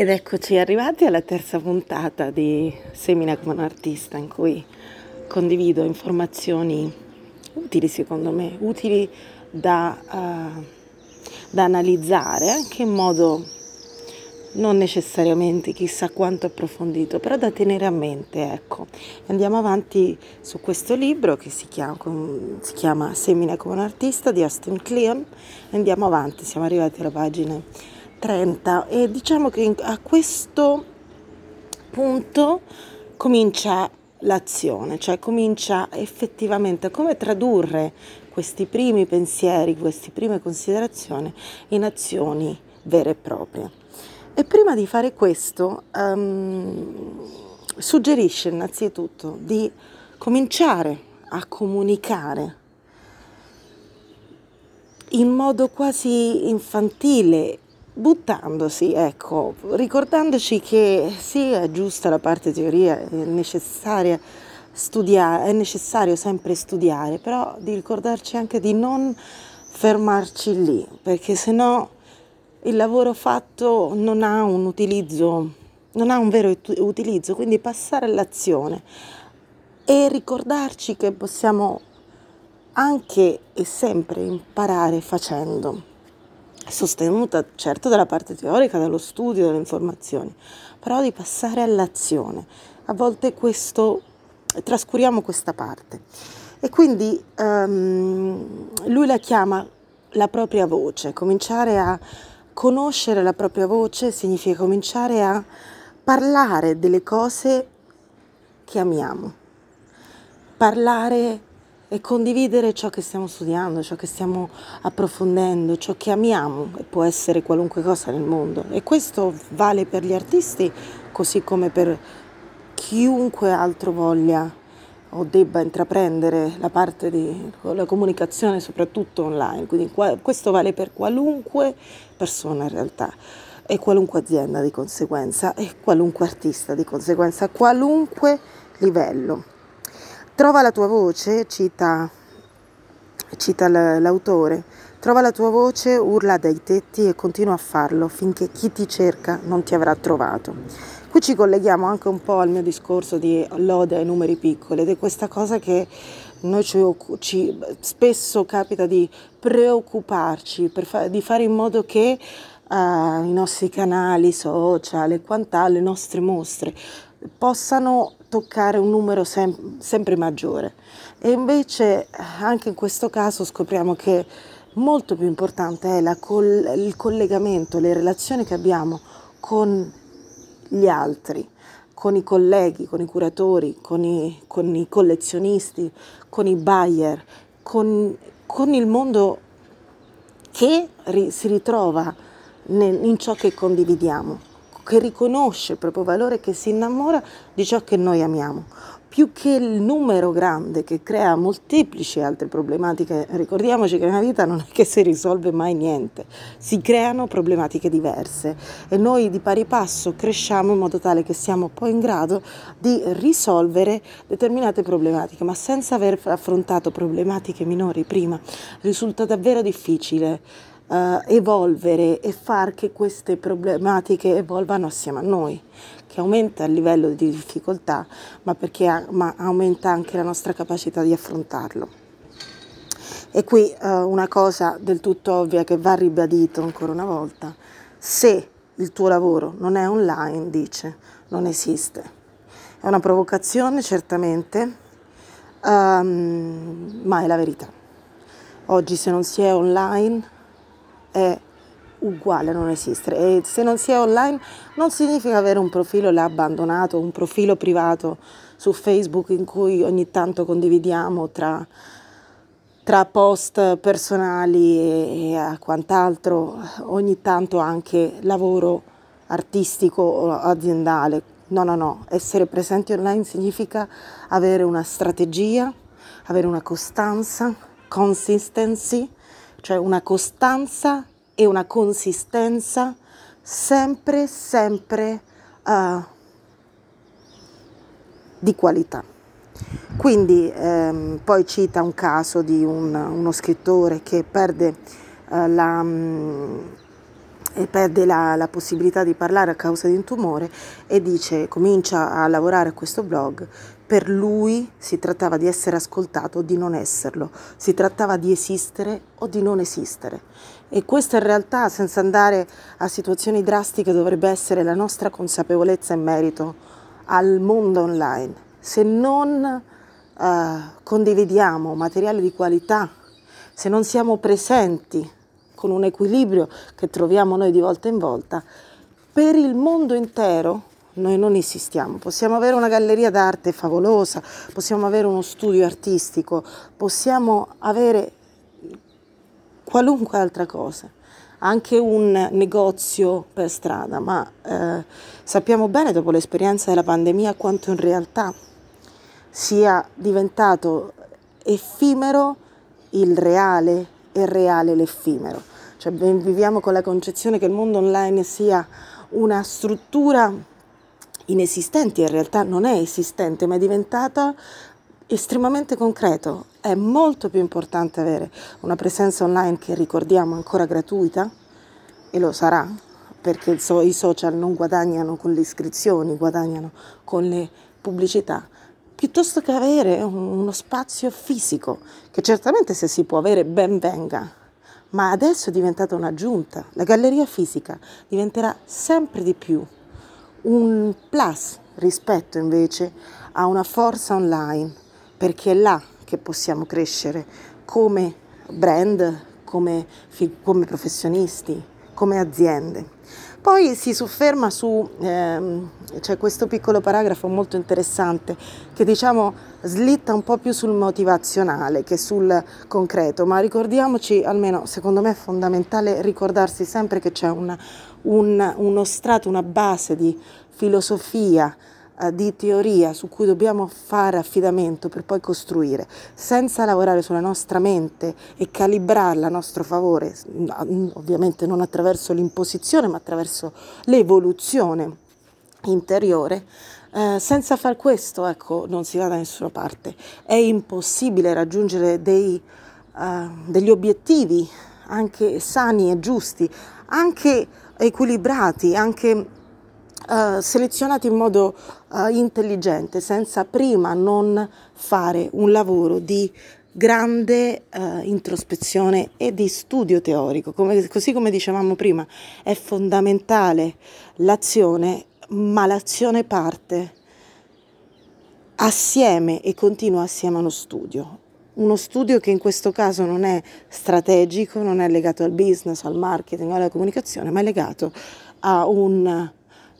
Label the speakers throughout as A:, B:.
A: Ed eccoci arrivati alla terza puntata di Semina come un artista in cui condivido informazioni utili secondo me, utili da, uh, da analizzare anche in modo non necessariamente chissà quanto approfondito, però da tenere a mente, ecco. Andiamo avanti su questo libro che si chiama, si chiama Semina come un artista di Austin Kleon. Andiamo avanti, siamo arrivati alla pagina 30 e diciamo che a questo punto comincia l'azione, cioè comincia effettivamente come tradurre questi primi pensieri, queste prime considerazioni in azioni vere e proprie. E prima di fare questo um, suggerisce innanzitutto di cominciare a comunicare in modo quasi infantile buttandosi, ecco, ricordandoci che sì, è giusta la parte teoria, è necessaria studiare, è necessario sempre studiare, però di ricordarci anche di non fermarci lì, perché sennò il lavoro fatto non ha un utilizzo, non ha un vero utilizzo, quindi passare all'azione e ricordarci che possiamo anche e sempre imparare facendo sostenuta certo dalla parte teorica, dallo studio, dalle informazioni, però di passare all'azione. A volte questo, trascuriamo questa parte. E quindi um, lui la chiama la propria voce, cominciare a conoscere la propria voce significa cominciare a parlare delle cose che amiamo, parlare e condividere ciò che stiamo studiando, ciò che stiamo approfondendo, ciò che amiamo e può essere qualunque cosa nel mondo. E questo vale per gli artisti così come per chiunque altro voglia o debba intraprendere la parte della comunicazione, soprattutto online. Quindi questo vale per qualunque persona in realtà e qualunque azienda di conseguenza e qualunque artista di conseguenza, qualunque livello. Trova la tua voce, cita, cita l'autore, trova la tua voce, urla dai tetti e continua a farlo finché chi ti cerca non ti avrà trovato. Qui ci colleghiamo anche un po' al mio discorso di lode ai numeri piccoli ed è questa cosa che noi ci, ci spesso capita di preoccuparci, fa, di fare in modo che uh, i nostri canali social e quant'altro, le nostre mostre, possano toccare un numero sem- sempre maggiore. E invece anche in questo caso scopriamo che molto più importante è col- il collegamento, le relazioni che abbiamo con gli altri, con i colleghi, con i curatori, con i, con i collezionisti, con i buyer, con, con il mondo che ri- si ritrova nel, in ciò che condividiamo che riconosce il proprio valore, che si innamora di ciò che noi amiamo, più che il numero grande che crea molteplici altre problematiche. Ricordiamoci che nella vita non è che si risolve mai niente, si creano problematiche diverse e noi di pari passo cresciamo in modo tale che siamo poi in grado di risolvere determinate problematiche, ma senza aver affrontato problematiche minori prima risulta davvero difficile uh, evolvere e far che queste problematiche evolvano assieme a noi, che aumenta il livello di difficoltà, ma perché ha, ma aumenta anche la nostra capacità di affrontarlo. E qui uh, una cosa del tutto ovvia che va ribadito ancora una volta, se il tuo lavoro non è online, dice, non esiste. È una provocazione certamente, um, ma è la verità. Oggi se non si è online è uguale non esistere e se non si è online non significa avere un profilo là abbandonato, un profilo privato su Facebook in cui ogni tanto condividiamo tra, tra post personali e, e quant'altro, ogni tanto anche lavoro artistico o aziendale. No, no, no, essere presenti online significa avere una strategia, avere una costanza, consistency, cioè una costanza e una consistenza sempre, sempre uh, di qualità. Quindi ehm, poi cita un caso di un, uno scrittore che perde uh, la, um, e perde la, la, possibilità di parlare a causa di un tumore e dice, comincia a lavorare a questo blog. Per lui si trattava di essere ascoltato o di non esserlo, si trattava di esistere o di non esistere. E questa in realtà, senza andare a situazioni drastiche, dovrebbe essere la nostra consapevolezza in merito al mondo online. Se non uh, condividiamo materiale di qualità, se non siamo presenti con un equilibrio che troviamo noi di volta in volta, per il mondo intero noi non esistiamo. Possiamo avere una galleria d'arte favolosa, possiamo avere uno studio artistico, possiamo avere qualunque altra cosa, anche un negozio per strada, ma eh, sappiamo bene dopo l'esperienza della pandemia quanto in realtà sia diventato effimero il reale e reale l'effimero. Cioè viviamo con la concezione che il mondo online sia una struttura inesistente, in realtà non è esistente, ma è diventata estremamente concreto. È molto più importante avere una presenza online che ricordiamo ancora gratuita, e lo sarà, perché i social non guadagnano con le iscrizioni, guadagnano con le pubblicità, piuttosto che avere uno spazio fisico, che certamente se si può avere ben venga, ma adesso è diventata un'aggiunta. La galleria fisica diventerà sempre di più un plus rispetto invece a una forza online, perché è là che possiamo crescere come brand, come, come professionisti, come aziende. Poi si sofferma su, ehm, c'è questo piccolo paragrafo molto interessante che diciamo slitta un po' più sul motivazionale che sul concreto, ma ricordiamoci, almeno secondo me è fondamentale ricordarsi sempre che c'è una, un, uno strato, una base di filosofia, di teoria su cui dobbiamo fare affidamento per poi costruire, senza lavorare sulla nostra mente e calibrarla a nostro favore, ovviamente non attraverso l'imposizione, ma attraverso l'evoluzione interiore, eh, senza far questo, ecco, non si va da nessuna parte. È impossibile raggiungere dei, uh, degli obiettivi anche sani e giusti, anche equilibrati, anche uh, selezionati in modo uh, intelligente, senza prima non fare un lavoro di grande uh, introspezione e di studio teorico. Come, così come dicevamo prima, è fondamentale l'azione, ma l'azione parte assieme e continua assieme a uno studio. Uno studio che in questo caso non è strategico, non è legato al business, al marketing, alla comunicazione, ma è legato a un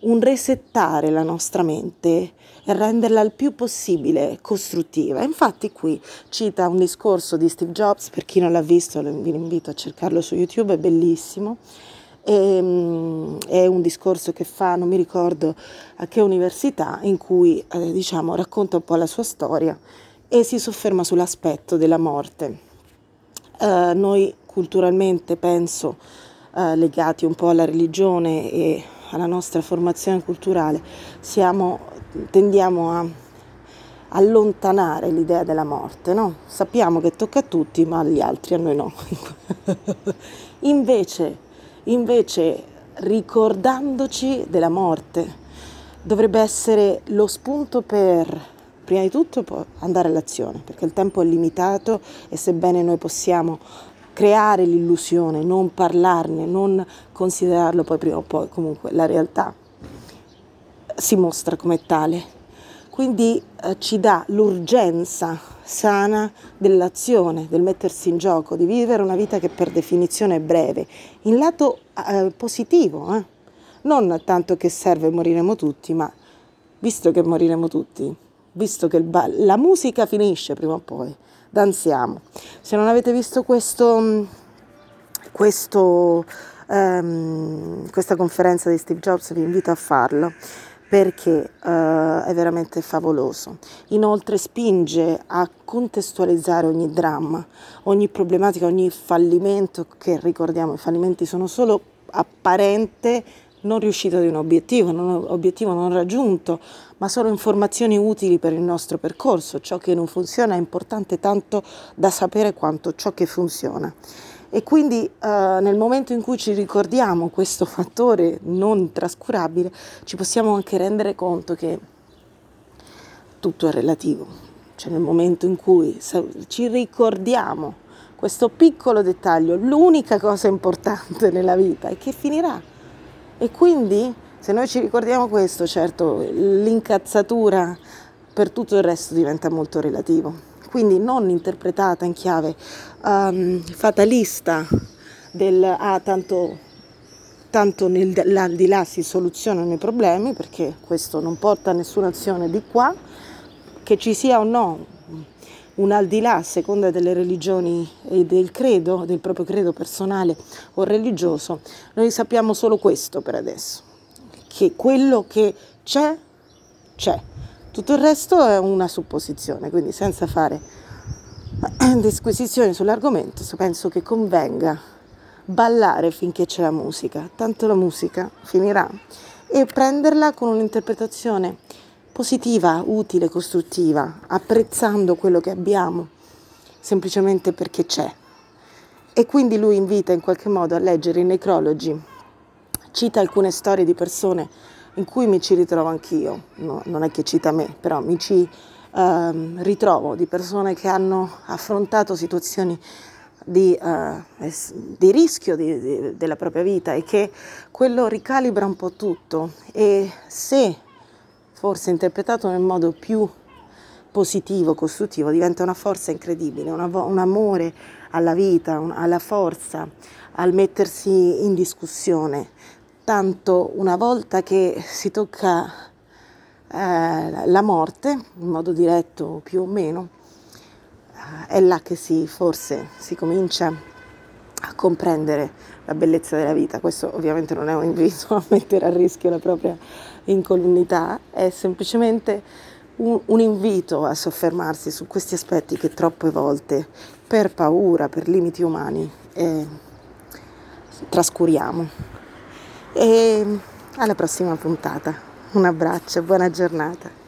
A: un resettare la nostra mente e renderla il più possibile costruttiva. Infatti qui cita un discorso di Steve Jobs, per chi non l'ha visto vi invito a cercarlo su YouTube, è bellissimo. E, um, è un discorso che fa, non mi ricordo a che università, in cui eh, diciamo, racconta un po' la sua storia e si sofferma sull'aspetto della morte. Uh, noi culturalmente, penso, uh, legati un po' alla religione e alla nostra formazione culturale, siamo, tendiamo a allontanare l'idea della morte, no? Sappiamo che tocca a tutti, ma agli altri, a noi no. invece, invece, ricordandoci della morte, dovrebbe essere lo spunto per prima di tutto andare all'azione, perché il tempo è limitato e sebbene noi possiamo creare l'illusione, non parlarne, non considerarlo poi prima o poi, comunque la realtà si mostra come tale. Quindi eh, ci dà l'urgenza sana dell'azione, del mettersi in gioco, di vivere una vita che per definizione è breve, in lato eh, positivo, eh? non tanto che serve moriremo tutti, ma visto che moriremo tutti, visto che ba- la musica finisce prima o poi, danziamo. Se non avete visto questo, questo, um, questa conferenza di Steve Jobs vi invito a farlo perché uh, è veramente favoloso. Inoltre spinge a contestualizzare ogni dramma, ogni problematica, ogni fallimento che ricordiamo, i fallimenti sono solo apparente non riuscita di un obiettivo, un obiettivo non raggiunto, ma sono informazioni utili per il nostro percorso. Ciò che non funziona è importante tanto da sapere quanto ciò che funziona. E quindi eh, nel momento in cui ci ricordiamo questo fattore non trascurabile, ci possiamo anche rendere conto che tutto è relativo. Cioè nel momento in cui ci ricordiamo questo piccolo dettaglio, l'unica cosa importante nella vita è che finirà. E quindi se noi ci ricordiamo questo, certo, l'incazzatura per tutto il resto diventa molto relativo. Quindi non interpretata in chiave um, fatalista del ah, tanto, tanto nell'aldilà si soluzionano i problemi, perché questo non porta a nessuna azione di qua, che ci sia o no un al di là a seconda delle religioni e del credo, del proprio credo personale o religioso, noi sappiamo solo questo per adesso, che quello che c'è, c'è. Tutto il resto è una supposizione, quindi senza fare disquisizioni sull'argomento, penso che convenga ballare finché c'è la musica, tanto la musica finirà, e prenderla con un'interpretazione positiva, utile, costruttiva, apprezzando quello che abbiamo, semplicemente perché c'è. E quindi lui invita in qualche modo a leggere i necrologi, cita alcune storie di persone in cui mi ci ritrovo anch'io, no, non è che cita me, però mi ci eh, ritrovo di persone che hanno affrontato situazioni di, eh, di rischio di, di, della propria vita e che quello ricalibra un po' tutto e se forse interpretato nel modo più positivo, costruttivo, diventa una forza incredibile, una, un amore alla vita, un, alla forza, al mettersi in discussione, tanto una volta che si tocca eh, la morte, in modo diretto più o meno, eh, è là che si, forse si comincia a comprendere la bellezza della vita. Questo ovviamente non è un invito a mettere a rischio la propria incolumità, è semplicemente un, un invito a soffermarsi su questi aspetti che troppe volte per paura, per limiti umani, eh, trascuriamo. E alla prossima puntata. Un abbraccio, buona giornata.